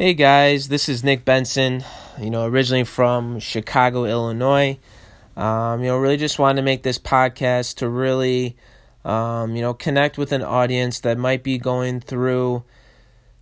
Hey guys, this is Nick Benson. You know, originally from Chicago, Illinois. Um, you know, really just wanted to make this podcast to really, um, you know, connect with an audience that might be going through,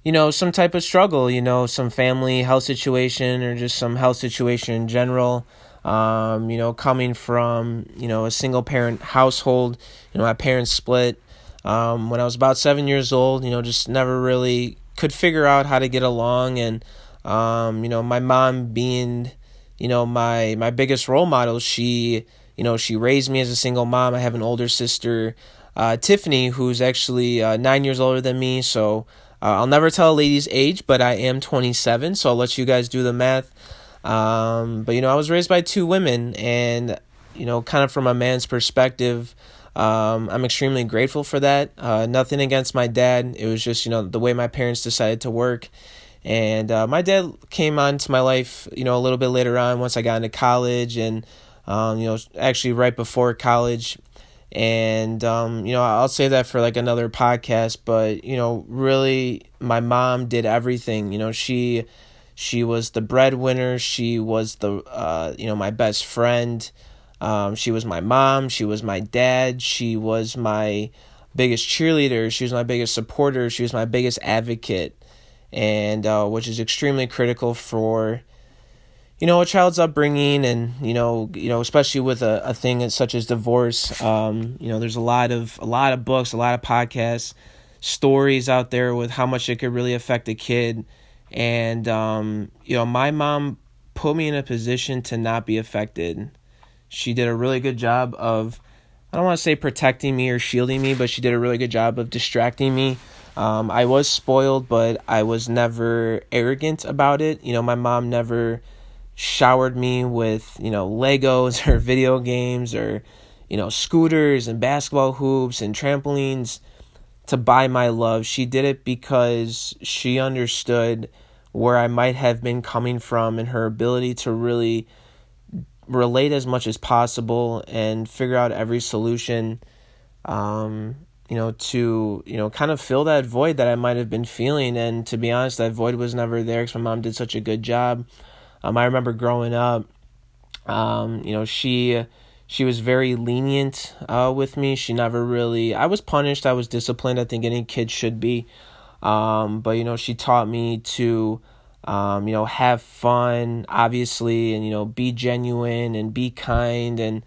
you know, some type of struggle. You know, some family health situation or just some health situation in general. Um, you know, coming from you know a single parent household. You know, my parents split um, when I was about seven years old. You know, just never really could figure out how to get along and um, you know my mom being you know my my biggest role model she you know she raised me as a single mom. I have an older sister uh, tiffany who's actually uh, nine years older than me. So uh, i'll never tell a lady's age but i am 27 so i'll let you guys do the math. Um, but you know i was raised by two women and you know kind of from a man's perspective um, I'm extremely grateful for that. Uh, nothing against my dad. It was just, you know, the way my parents decided to work. And uh, my dad came onto my life, you know, a little bit later on once I got into college and, um, you know, actually right before college. And, um, you know, I'll say that for like another podcast, but, you know, really my mom did everything. You know, she, she was the breadwinner. She was the, uh, you know, my best friend. Um, she was my mom. She was my dad. She was my biggest cheerleader. She was my biggest supporter. She was my biggest advocate, and uh, which is extremely critical for you know a child's upbringing and you know you know especially with a, a thing such as divorce um, you know there's a lot of a lot of books a lot of podcasts stories out there with how much it could really affect a kid and um, you know my mom put me in a position to not be affected she did a really good job of, I don't want to say protecting me or shielding me, but she did a really good job of distracting me. Um, I was spoiled, but I was never arrogant about it. You know, my mom never showered me with, you know, Legos or video games or, you know, scooters and basketball hoops and trampolines to buy my love. She did it because she understood where I might have been coming from and her ability to really relate as much as possible and figure out every solution um, you know to you know kind of fill that void that i might have been feeling. And to be honest that void was never there because my mom did such a good job. Um, i remember growing up um, you know she she was very lenient uh, with me. She never really i was punished. I was disciplined i think any kid should be. Um, but you know she taught me to um, you know, have fun, obviously, and, you know, be genuine and be kind. And,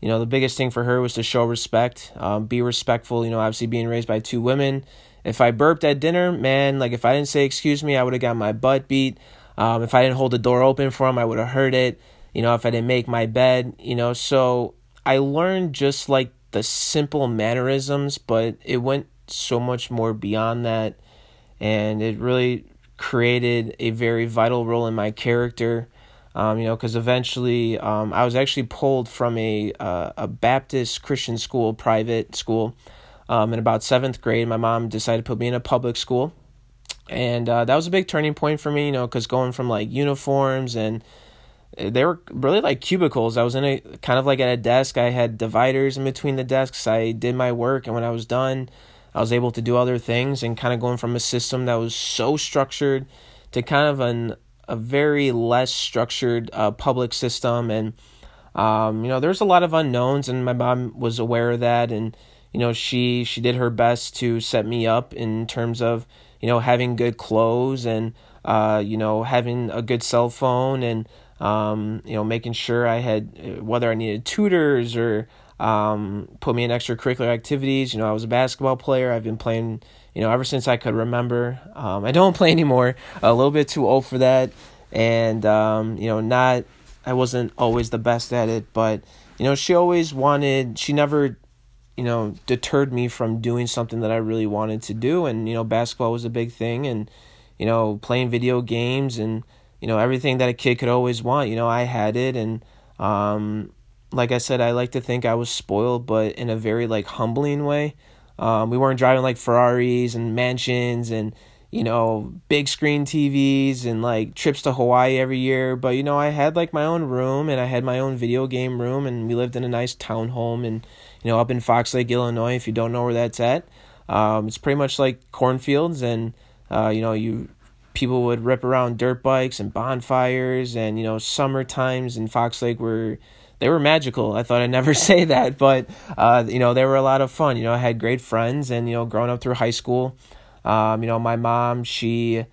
you know, the biggest thing for her was to show respect, um, be respectful, you know, obviously being raised by two women. If I burped at dinner, man, like if I didn't say excuse me, I would have got my butt beat. Um, if I didn't hold the door open for him, I would have heard it. You know, if I didn't make my bed, you know, so I learned just like the simple mannerisms, but it went so much more beyond that. And it really created a very vital role in my character. Um, you know, because eventually um, I was actually pulled from a uh, a Baptist Christian school, private school, um, in about seventh grade. My mom decided to put me in a public school, and uh, that was a big turning point for me. You know, because going from like uniforms and eh, they were really like cubicles. I was in a kind of like at a desk. I had dividers in between the desks. I did my work, and when I was done, I was able to do other things and kind of going from a system that was so structured to kind of an a very less structured uh, public system. And um, you know there's a lot of unknowns and my mom was aware of that. And you know she she did her best to set me up in terms of you know having good clothes and uh, you know having a good cell phone and um, you know making sure I had whether I needed tutors or um, put me in extracurricular activities. You know, I was a basketball player. I've been playing, you know, ever since I could remember. Um, I don't play anymore. A little bit too old for that, and um, you know, not. I wasn't always the best at it, but you know, she always wanted. She never, you know, deterred me from doing something that I really wanted to do, and you know, basketball was a big thing, and you know, playing video games and you know everything that a kid could always want. You know, I had it, and um, like I said, I like to think I was spoiled, but in a very like humbling way. Um, we weren't driving like Ferraris and mansions and you know big screen TVs and like trips to Hawaii every year. But you know, I had like my own room and I had my own video game room, and we lived in a nice townhome and you know up in Fox Lake, Illinois. If you don't know where that's at, um, it's pretty much like cornfields and uh, you know you people would rip around dirt bikes and bonfires and you know summer times in Fox Lake were they were magical. I thought I'd never say that, but uh, you know they were a lot of fun. You know I had great friends, and you know growing up through high school, um, you know my mom she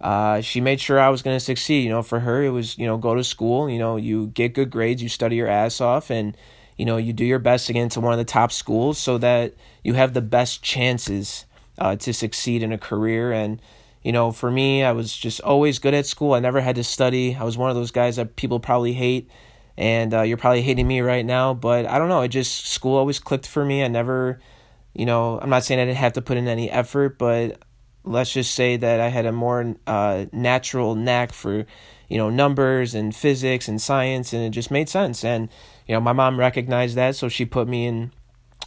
uh, she made sure I was going to succeed. You know for her it was you know go to school. You know you get good grades, you study your ass off, and you know you do your best to get into one of the top schools so that you have the best chances uh, to succeed in a career and you know, for me, I was just always good at school. I never had to study. I was one of those guys that people probably hate, and uh, you're probably hating me right now. But I don't know. It just school always clicked for me. I never, you know, I'm not saying I didn't have to put in any effort, but let's just say that I had a more uh, natural knack for, you know, numbers and physics and science, and it just made sense. And you know, my mom recognized that, so she put me in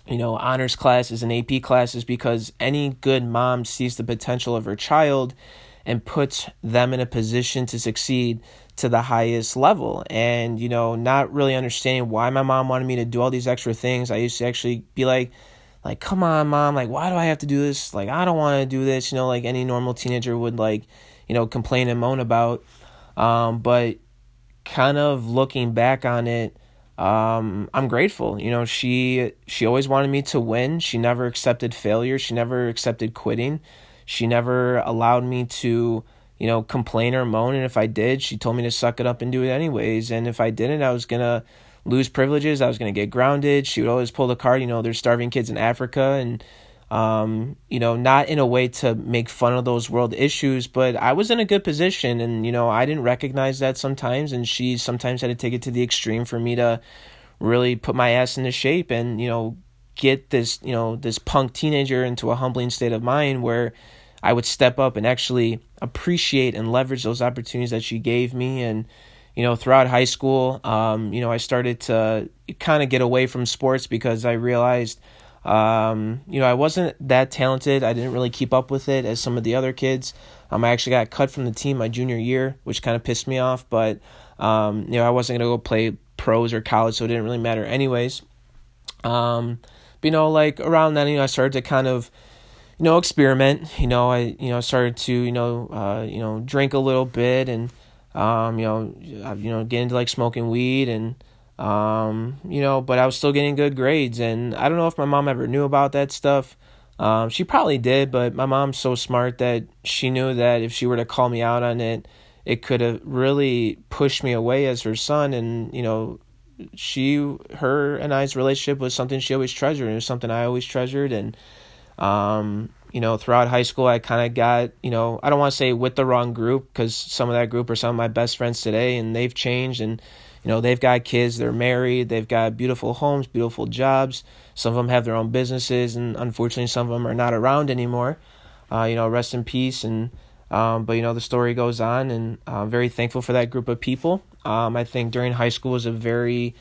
you know, honors classes and AP classes because any good mom sees the potential of her child and puts them in a position to succeed to the highest level. And, you know, not really understanding why my mom wanted me to do all these extra things. I used to actually be like, like, come on, mom, like, why do I have to do this? Like, I don't want to do this, you know, like any normal teenager would like, you know, complain and moan about. Um, but kind of looking back on it, um, I'm grateful. You know, she she always wanted me to win. She never accepted failure. She never accepted quitting. She never allowed me to, you know, complain or moan. And if I did, she told me to suck it up and do it anyways. And if I didn't, I was gonna lose privileges. I was gonna get grounded. She would always pull the card. You know, there's starving kids in Africa, and um, you know, not in a way to make fun of those world issues, but I was in a good position and, you know, I didn't recognize that sometimes. And she sometimes had to take it to the extreme for me to really put my ass into shape and, you know, get this, you know, this punk teenager into a humbling state of mind where I would step up and actually appreciate and leverage those opportunities that she gave me. And, you know, throughout high school, um, you know, I started to kind of get away from sports because I realized, um, you know, I wasn't that talented. I didn't really keep up with it as some of the other kids. Um, I actually got cut from the team my junior year, which kind of pissed me off. But um, you know, I wasn't gonna go play pros or college, so it didn't really matter anyways. Um, but you know, like around then, you know, I started to kind of, you know, experiment. You know, I you know started to you know uh, you know drink a little bit and um, you know you know get into like smoking weed and um, you know, but I was still getting good grades, and I don't know if my mom ever knew about that stuff. Um, she probably did, but my mom's so smart that she knew that if she were to call me out on it, it could have really pushed me away as her son. And you know, she, her, and I's relationship was something she always treasured. And it was something I always treasured, and um, you know, throughout high school, I kind of got, you know, I don't want to say with the wrong group because some of that group are some of my best friends today, and they've changed and you know, they've got kids, they're married, they've got beautiful homes, beautiful jobs. Some of them have their own businesses, and unfortunately, some of them are not around anymore. Uh, you know, rest in peace. And um, but you know, the story goes on, and I'm very thankful for that group of people. Um, I think during high school was a very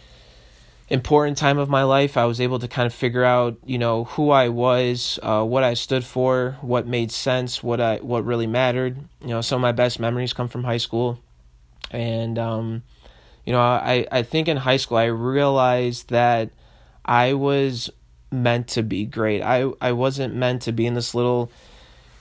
important time of my life. I was able to kind of figure out, you know, who I was, uh, what I stood for, what made sense, what I what really mattered. You know, some of my best memories come from high school, and um, you know, I, I think in high school I realized that I was meant to be great. I, I wasn't meant to be in this little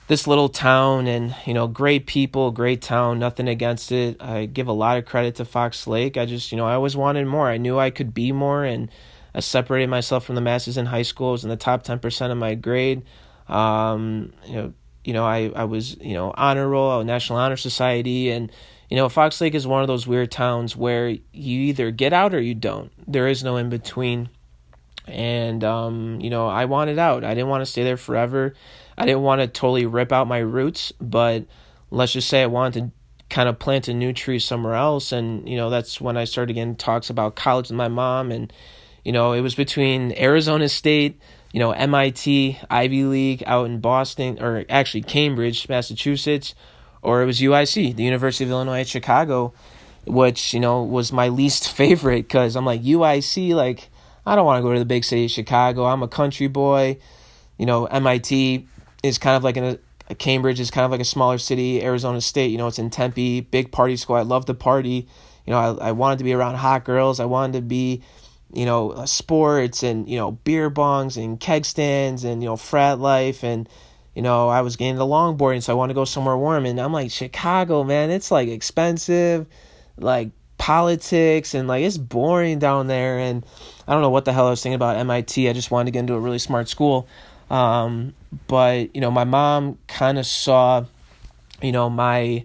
this little town and you know great people great town nothing against it i give a lot of credit to fox lake i just you know i always wanted more i knew i could be more and i separated myself from the masses in high school I was in the top 10% of my grade um, you know you know i i was you know honor roll national honor society and you know, Fox Lake is one of those weird towns where you either get out or you don't. There is no in between. And, um, you know, I wanted out. I didn't want to stay there forever. I didn't want to totally rip out my roots, but let's just say I wanted to kind of plant a new tree somewhere else. And, you know, that's when I started getting talks about college with my mom. And, you know, it was between Arizona State, you know, MIT, Ivy League out in Boston, or actually Cambridge, Massachusetts, or it was UIC, the University of Illinois at Chicago, which you know was my least favorite because I'm like UIC, like I don't want to go to the big city of Chicago. I'm a country boy. You know, MIT is kind of like a, Cambridge is kind of like a smaller city. Arizona State, you know, it's in Tempe, big party school. I love to party. You know, I I wanted to be around hot girls. I wanted to be you know, sports and, you know, beer bongs and keg stands and, you know, frat life and, you know, I was getting the longboarding, so I want to go somewhere warm. And I'm like, Chicago, man, it's like expensive, like politics, and like it's boring down there. And I don't know what the hell I was thinking about MIT. I just wanted to get into a really smart school. Um, but you know, my mom kind of saw, you know, my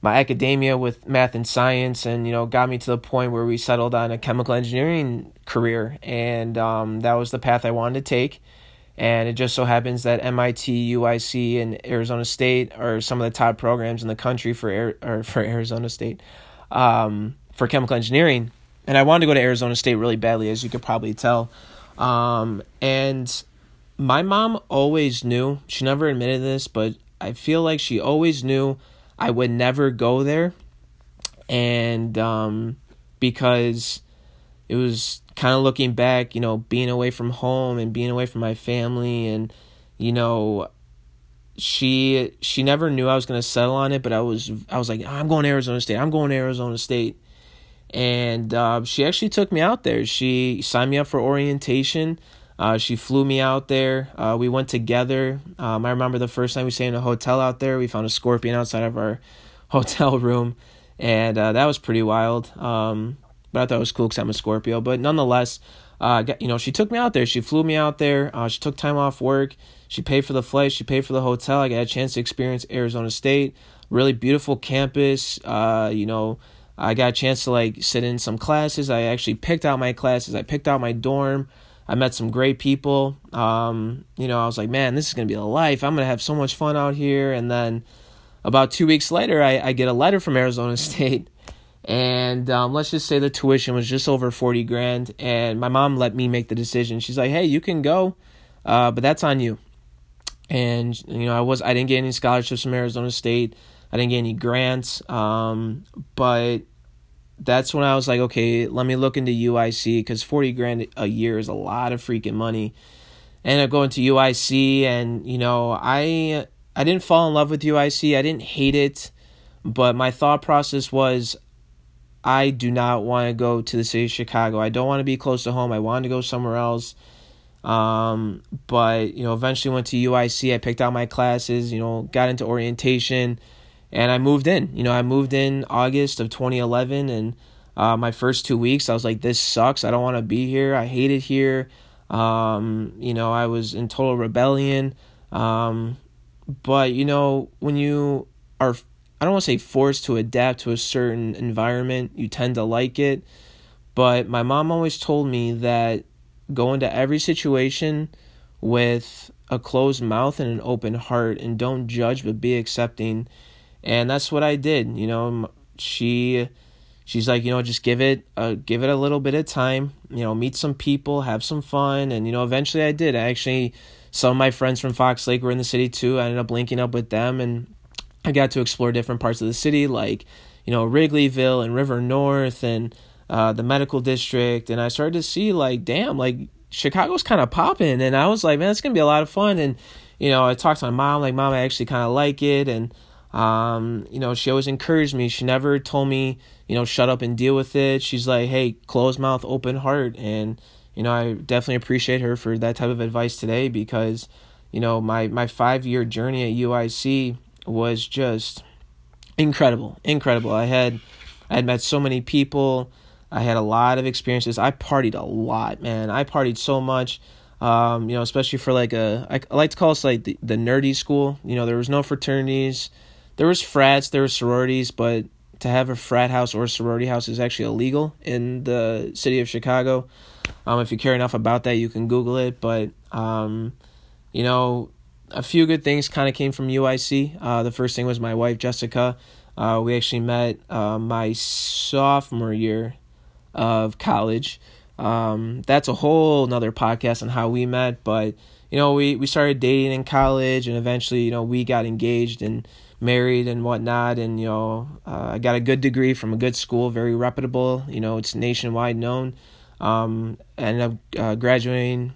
my academia with math and science and you know got me to the point where we settled on a chemical engineering career. And um, that was the path i wanted to take. And it just so happens that mit uic and arizona state are some of the top programs in the country for Air, or for arizona state um, for chemical engineering. And i wanted to go to arizona state really badly as you could probably tell. Um, and my mom always knew she never admitted this but i feel like she always knew I would never go there. And um, because it was kind of looking back, you know, being away from home and being away from my family and you know she she never knew I was going to settle on it, but I was I was like, I'm going to Arizona State. I'm going to Arizona State. And uh, she actually took me out there. She signed me up for orientation. Uh, she flew me out there. Uh, we went together. Um, I remember the first time we stayed in a hotel out there. We found a scorpion outside of our hotel room, and uh, that was pretty wild. Um, but I thought it was cool because I'm a Scorpio. But nonetheless, uh, you know, she took me out there. She flew me out there. Uh, she took time off work. She paid for the flight. She paid for the hotel. I got a chance to experience Arizona State. Really beautiful campus. Uh, you know, I got a chance to like sit in some classes. I actually picked out my classes. I picked out my dorm. I met some great people. Um, you know, I was like, man, this is gonna be a life. I'm gonna have so much fun out here. And then about two weeks later, I, I get a letter from Arizona State, and um, let's just say the tuition was just over forty grand. And my mom let me make the decision. She's like, hey, you can go, uh, but that's on you. And you know, I was I didn't get any scholarships from Arizona State. I didn't get any grants. Um, but that's when I was like, okay, let me look into UIC because 40 grand a year is a lot of freaking money. I go into UIC and, you know, I I didn't fall in love with UIC. I didn't hate it, but my thought process was I do not want to go to the city of Chicago. I don't want to be close to home. I wanted to go somewhere else. Um, but, you know, eventually went to UIC. I picked out my classes, you know, got into orientation and I moved in. You know, I moved in August of 2011, and uh, my first two weeks, I was like, "This sucks. I don't want to be here. I hate it here." Um, you know, I was in total rebellion. Um, but you know, when you are, I don't want to say forced to adapt to a certain environment, you tend to like it. But my mom always told me that go into every situation with a closed mouth and an open heart, and don't judge, but be accepting and that's what I did. You know, she she's like, you know, just give it a give it a little bit of time. You know, meet some people, have some fun, and you know, eventually I did. I actually some of my friends from Fox Lake were in the city too. I ended up linking up with them, and I got to explore different parts of the city, like you know Wrigleyville and River North and uh, the medical district, and I started to see like, damn, like Chicago's kind of popping, and I was like, man, it's gonna be a lot of fun, and you know, I talked to my mom, like, mom, I actually kind of like it, and um, you know, she always encouraged me. She never told me, you know, shut up and deal with it. She's like, hey, closed mouth, open heart. And, you know, I definitely appreciate her for that type of advice today because, you know, my, my five year journey at UIC was just incredible. Incredible. I had I had met so many people. I had a lot of experiences. I partied a lot, man. I partied so much. Um, you know, especially for like a I, like to call us like the, the nerdy school. You know, there was no fraternities there was frats, there were sororities, but to have a frat house or sorority house is actually illegal in the city of Chicago. Um, if you care enough about that, you can Google it. But um, you know, a few good things kind of came from UIC. Uh, the first thing was my wife Jessica. Uh, we actually met uh, my sophomore year of college. Um, that's a whole another podcast on how we met, but you know, we we started dating in college, and eventually, you know, we got engaged and married and whatnot and you know uh, i got a good degree from a good school very reputable you know it's nationwide known. Um and i'm uh, graduating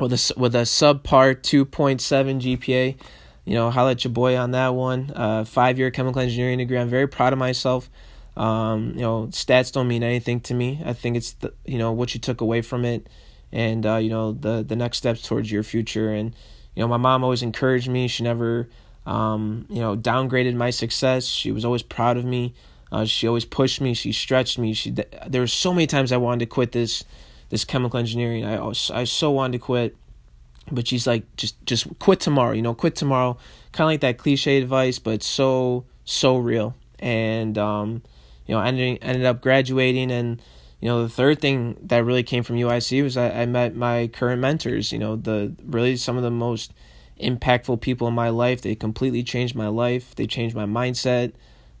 with a with a subpar 2.7 gpa you know at your boy on that one. Uh five year chemical engineering degree. I'm very proud of myself. Um you know stats don't mean anything to me. I think it's the you know what you took away from it and uh you know the the next steps towards your future. And you know, my mom always encouraged me. She never, um, you know, downgraded my success. She was always proud of me. Uh, she always pushed me. She stretched me. She there were so many times I wanted to quit this this chemical engineering. I I so wanted to quit, but she's like, just just quit tomorrow. You know, quit tomorrow. Kind of like that cliche advice, but so so real. And um, you know, ended ended up graduating and you know the third thing that really came from UIC was I, I met my current mentors you know the really some of the most impactful people in my life. They completely changed my life. They changed my mindset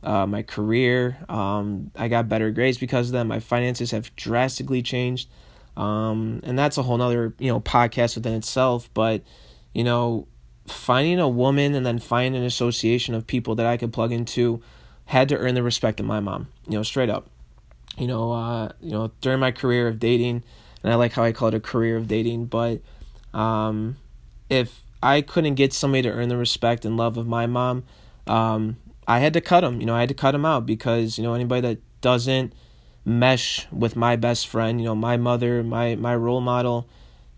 uh, my career. Um, I got better grades because of them. My finances have drastically changed. Um, and that's a whole nother you know podcast within itself. But you know finding a woman and then finding an association of people that I could plug into had to earn the respect of my mom you know straight up. You know, uh, you know, during my career of dating, and I like how I call it a career of dating, but um, if I couldn't get somebody to earn the respect and love of my mom, um, I had to cut them. You know, I had to cut them out because you know anybody that doesn't mesh with my best friend, you know, my mother, my my role model,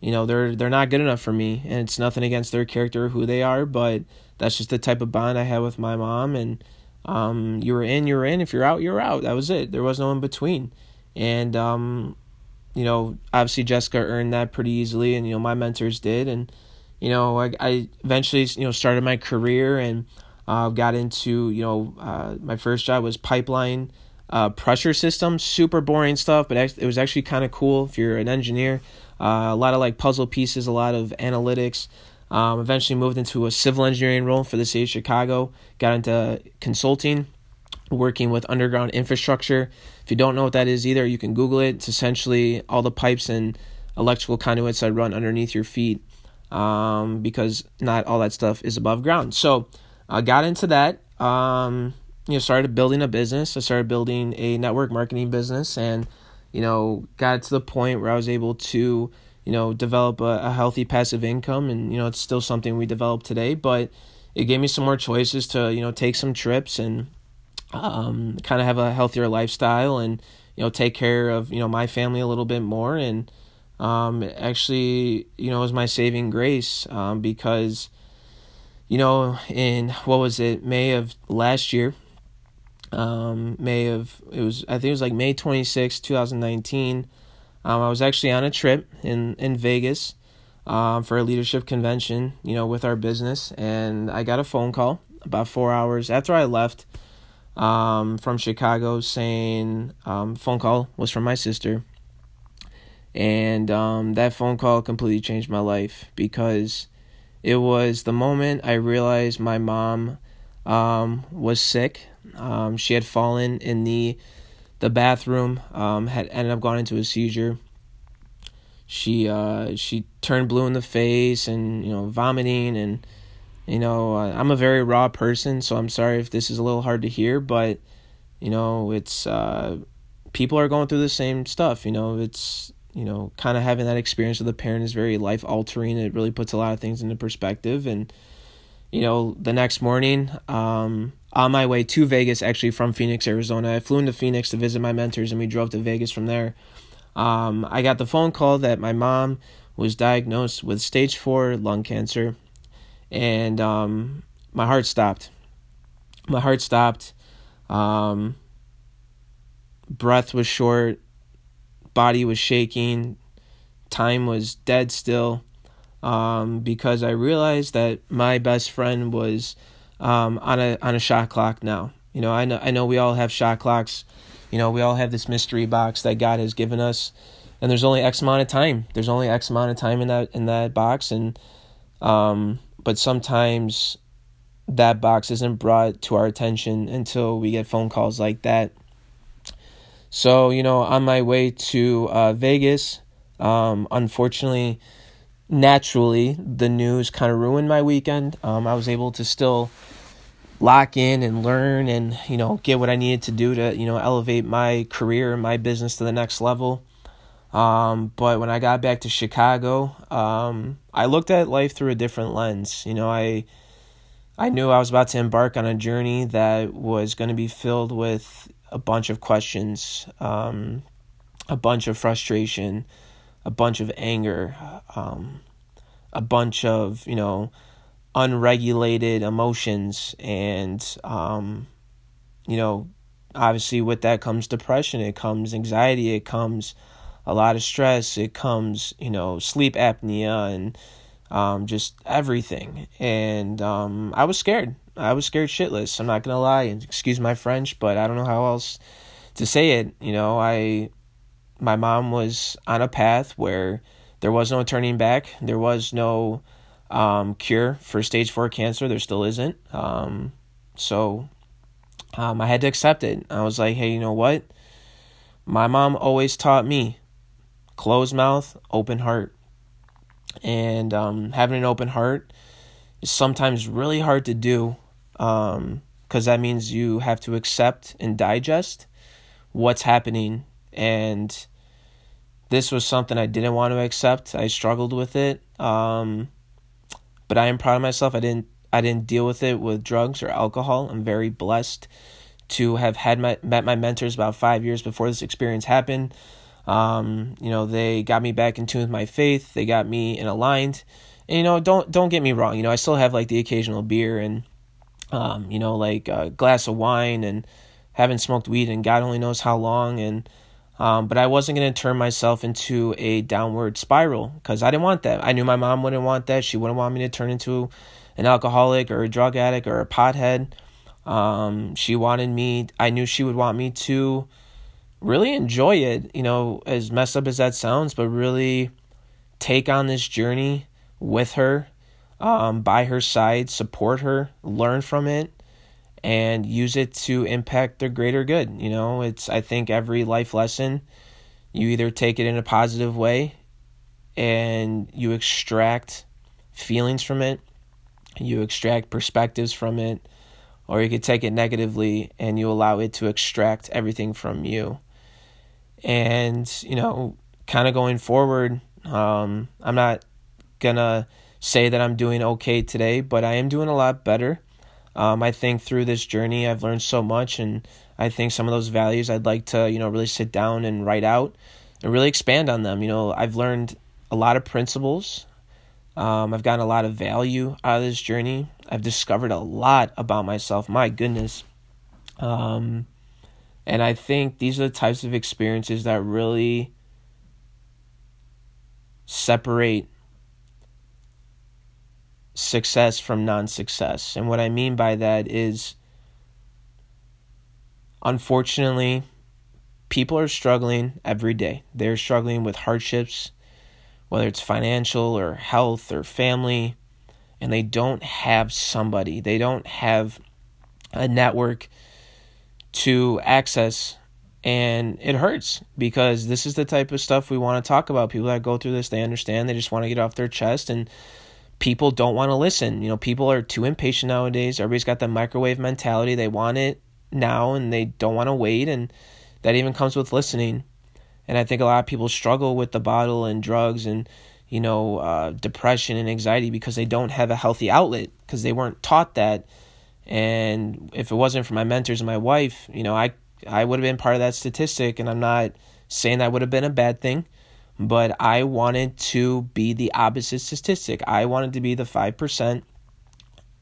you know, they're they're not good enough for me, and it's nothing against their character or who they are, but that's just the type of bond I had with my mom, and um, you were in, you were in. If you're out, you're out. That was it. There was no in between. And um, you know, obviously Jessica earned that pretty easily, and you know my mentors did, and you know I, I eventually you know started my career and uh, got into you know uh, my first job was pipeline uh, pressure systems, super boring stuff, but it was actually kind of cool if you're an engineer. Uh, a lot of like puzzle pieces, a lot of analytics. Um, eventually moved into a civil engineering role for the city of Chicago. Got into consulting, working with underground infrastructure. If you don't know what that is either, you can Google it. It's essentially all the pipes and electrical conduits that run underneath your feet, um, because not all that stuff is above ground. So I got into that. Um, you know, started building a business. I started building a network marketing business, and you know, got to the point where I was able to you know, develop a, a healthy passive income. And, you know, it's still something we develop today, but it gave me some more choices to, you know, take some trips and um, kind of have a healthier lifestyle and, you know, take care of, you know, my family a little bit more. And um, actually, you know, was my saving grace um, because, you know, in what was it, May of last year, um, May of, it was, I think it was like May 26, 2019. Um, I was actually on a trip in in Vegas um, for a leadership convention, you know, with our business, and I got a phone call about four hours after I left um, from Chicago, saying um, phone call was from my sister, and um, that phone call completely changed my life because it was the moment I realized my mom um, was sick. Um, she had fallen in the the bathroom, um, had ended up going into a seizure. She uh, she turned blue in the face and you know vomiting and you know uh, I'm a very raw person, so I'm sorry if this is a little hard to hear, but you know it's uh, people are going through the same stuff. You know it's you know kind of having that experience with a parent is very life altering. It really puts a lot of things into perspective and you know the next morning um, on my way to Vegas, actually from Phoenix, Arizona. I flew into Phoenix to visit my mentors, and we drove to Vegas from there. Um, I got the phone call that my mom was diagnosed with stage four lung cancer, and um, my heart stopped. My heart stopped. Um, breath was short, body was shaking, time was dead still. Um, because I realized that my best friend was um, on a on a shot clock now. You know, I know I know we all have shot clocks. You know, we all have this mystery box that God has given us, and there's only X amount of time. There's only X amount of time in that in that box, and um, but sometimes that box isn't brought to our attention until we get phone calls like that. So you know, on my way to uh, Vegas, um, unfortunately, naturally, the news kind of ruined my weekend. Um, I was able to still lock in and learn and you know get what I needed to do to you know elevate my career and my business to the next level. Um, but when I got back to Chicago, um, I looked at life through a different lens. You know, I I knew I was about to embark on a journey that was going to be filled with a bunch of questions, um, a bunch of frustration, a bunch of anger, um, a bunch of, you know, unregulated emotions and um, you know, obviously with that comes depression, it comes anxiety, it comes a lot of stress, it comes, you know, sleep apnea and um, just everything. And um, I was scared. I was scared shitless. I'm not gonna lie, and excuse my French, but I don't know how else to say it. You know, I my mom was on a path where there was no turning back. There was no um, cure for stage four cancer. There still isn't. Um, so um, I had to accept it. I was like, hey, you know what? My mom always taught me closed mouth, open heart. And um, having an open heart is sometimes really hard to do because um, that means you have to accept and digest what's happening. And this was something I didn't want to accept. I struggled with it. Um, but I am proud of myself. I didn't I didn't deal with it with drugs or alcohol. I'm very blessed to have had my, met my mentors about five years before this experience happened. Um, you know, they got me back in tune with my faith. They got me in aligned. And you know, don't don't get me wrong. You know, I still have like the occasional beer and, um, you know, like a glass of wine and haven't smoked weed and God only knows how long. And um, but I wasn't going to turn myself into a downward spiral because I didn't want that. I knew my mom wouldn't want that. She wouldn't want me to turn into an alcoholic or a drug addict or a pothead. Um, she wanted me, I knew she would want me to really enjoy it, you know, as messed up as that sounds, but really take on this journey with her, um, by her side, support her, learn from it, and use it to impact the greater good. You know, it's, I think every life lesson, you either take it in a positive way and you extract feelings from it, you extract perspectives from it, or you could take it negatively and you allow it to extract everything from you. And, you know, kind of going forward, um, I'm not gonna say that I'm doing okay today, but I am doing a lot better. Um, I think through this journey, I've learned so much, and I think some of those values I'd like to, you know, really sit down and write out and really expand on them. You know, I've learned a lot of principles um, I've gotten a lot of value out of this journey. I've discovered a lot about myself. My goodness. Um, and I think these are the types of experiences that really separate success from non success. And what I mean by that is, unfortunately, people are struggling every day. They're struggling with hardships whether it's financial or health or family, and they don't have somebody, they don't have a network to access. And it hurts because this is the type of stuff we want to talk about. People that go through this, they understand, they just want to get off their chest, and people don't want to listen. You know, people are too impatient nowadays. Everybody's got the microwave mentality. They want it now and they don't want to wait. And that even comes with listening. And I think a lot of people struggle with the bottle and drugs and, you know, uh, depression and anxiety because they don't have a healthy outlet because they weren't taught that. And if it wasn't for my mentors and my wife, you know, I I would have been part of that statistic. And I'm not saying that would have been a bad thing, but I wanted to be the opposite statistic. I wanted to be the 5%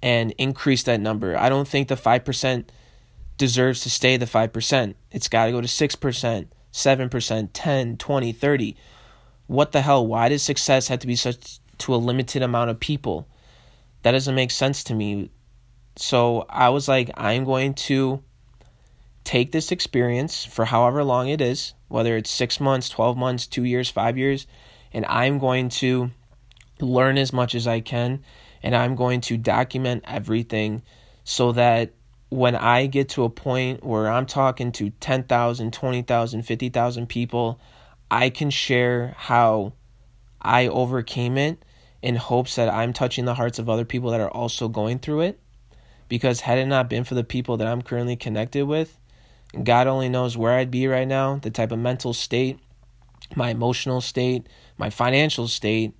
and increase that number. I don't think the 5% deserves to stay the 5%. It's got to go to 6%. 7%, 10, 20, 30. What the hell? Why does success have to be such to a limited amount of people? That doesn't make sense to me. So I was like, I'm going to take this experience for however long it is, whether it's six months, 12 months, two years, five years, and I'm going to learn as much as I can and I'm going to document everything so that when I get to a point where I'm talking to 10,000, 20,000, 50,000 people, I can share how I overcame it in hopes that I'm touching the hearts of other people that are also going through it. Because had it not been for the people that I'm currently connected with, God only knows where I'd be right now, the type of mental state, my emotional state, my financial state.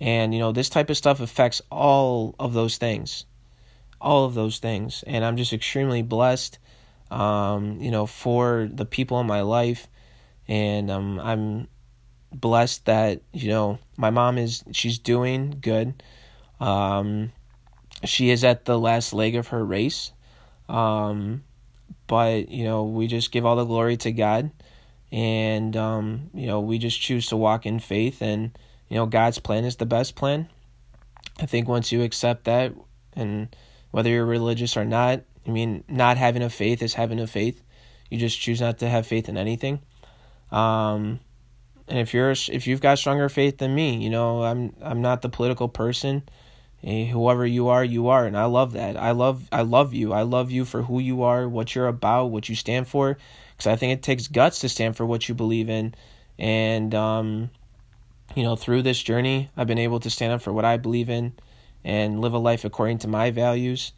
And, you know, this type of stuff affects all of those things all of those things. And I'm just extremely blessed, um, you know, for the people in my life. And um, I'm blessed that you know my mom is she's doing good. Um, she is at the last leg of her race, um, but you know we just give all the glory to God, and um, you know we just choose to walk in faith, and you know God's plan is the best plan. I think once you accept that, and whether you're religious or not, I mean, not having a faith is having a faith. You just choose not to have faith in anything. Um, and if you're if you've got stronger faith than me, you know, I'm I'm not the political person. Hey, whoever you are, you are, and I love that. I love I love you. I love you for who you are, what you're about, what you stand for. Because I think it takes guts to stand for what you believe in, and um, you know, through this journey, I've been able to stand up for what I believe in, and live a life according to my values.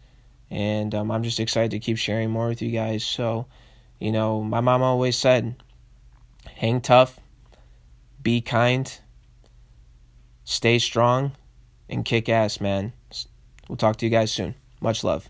And um, I'm just excited to keep sharing more with you guys. So, you know, my mom always said, hang tough, be kind, stay strong, and kick ass, man. We'll talk to you guys soon. Much love.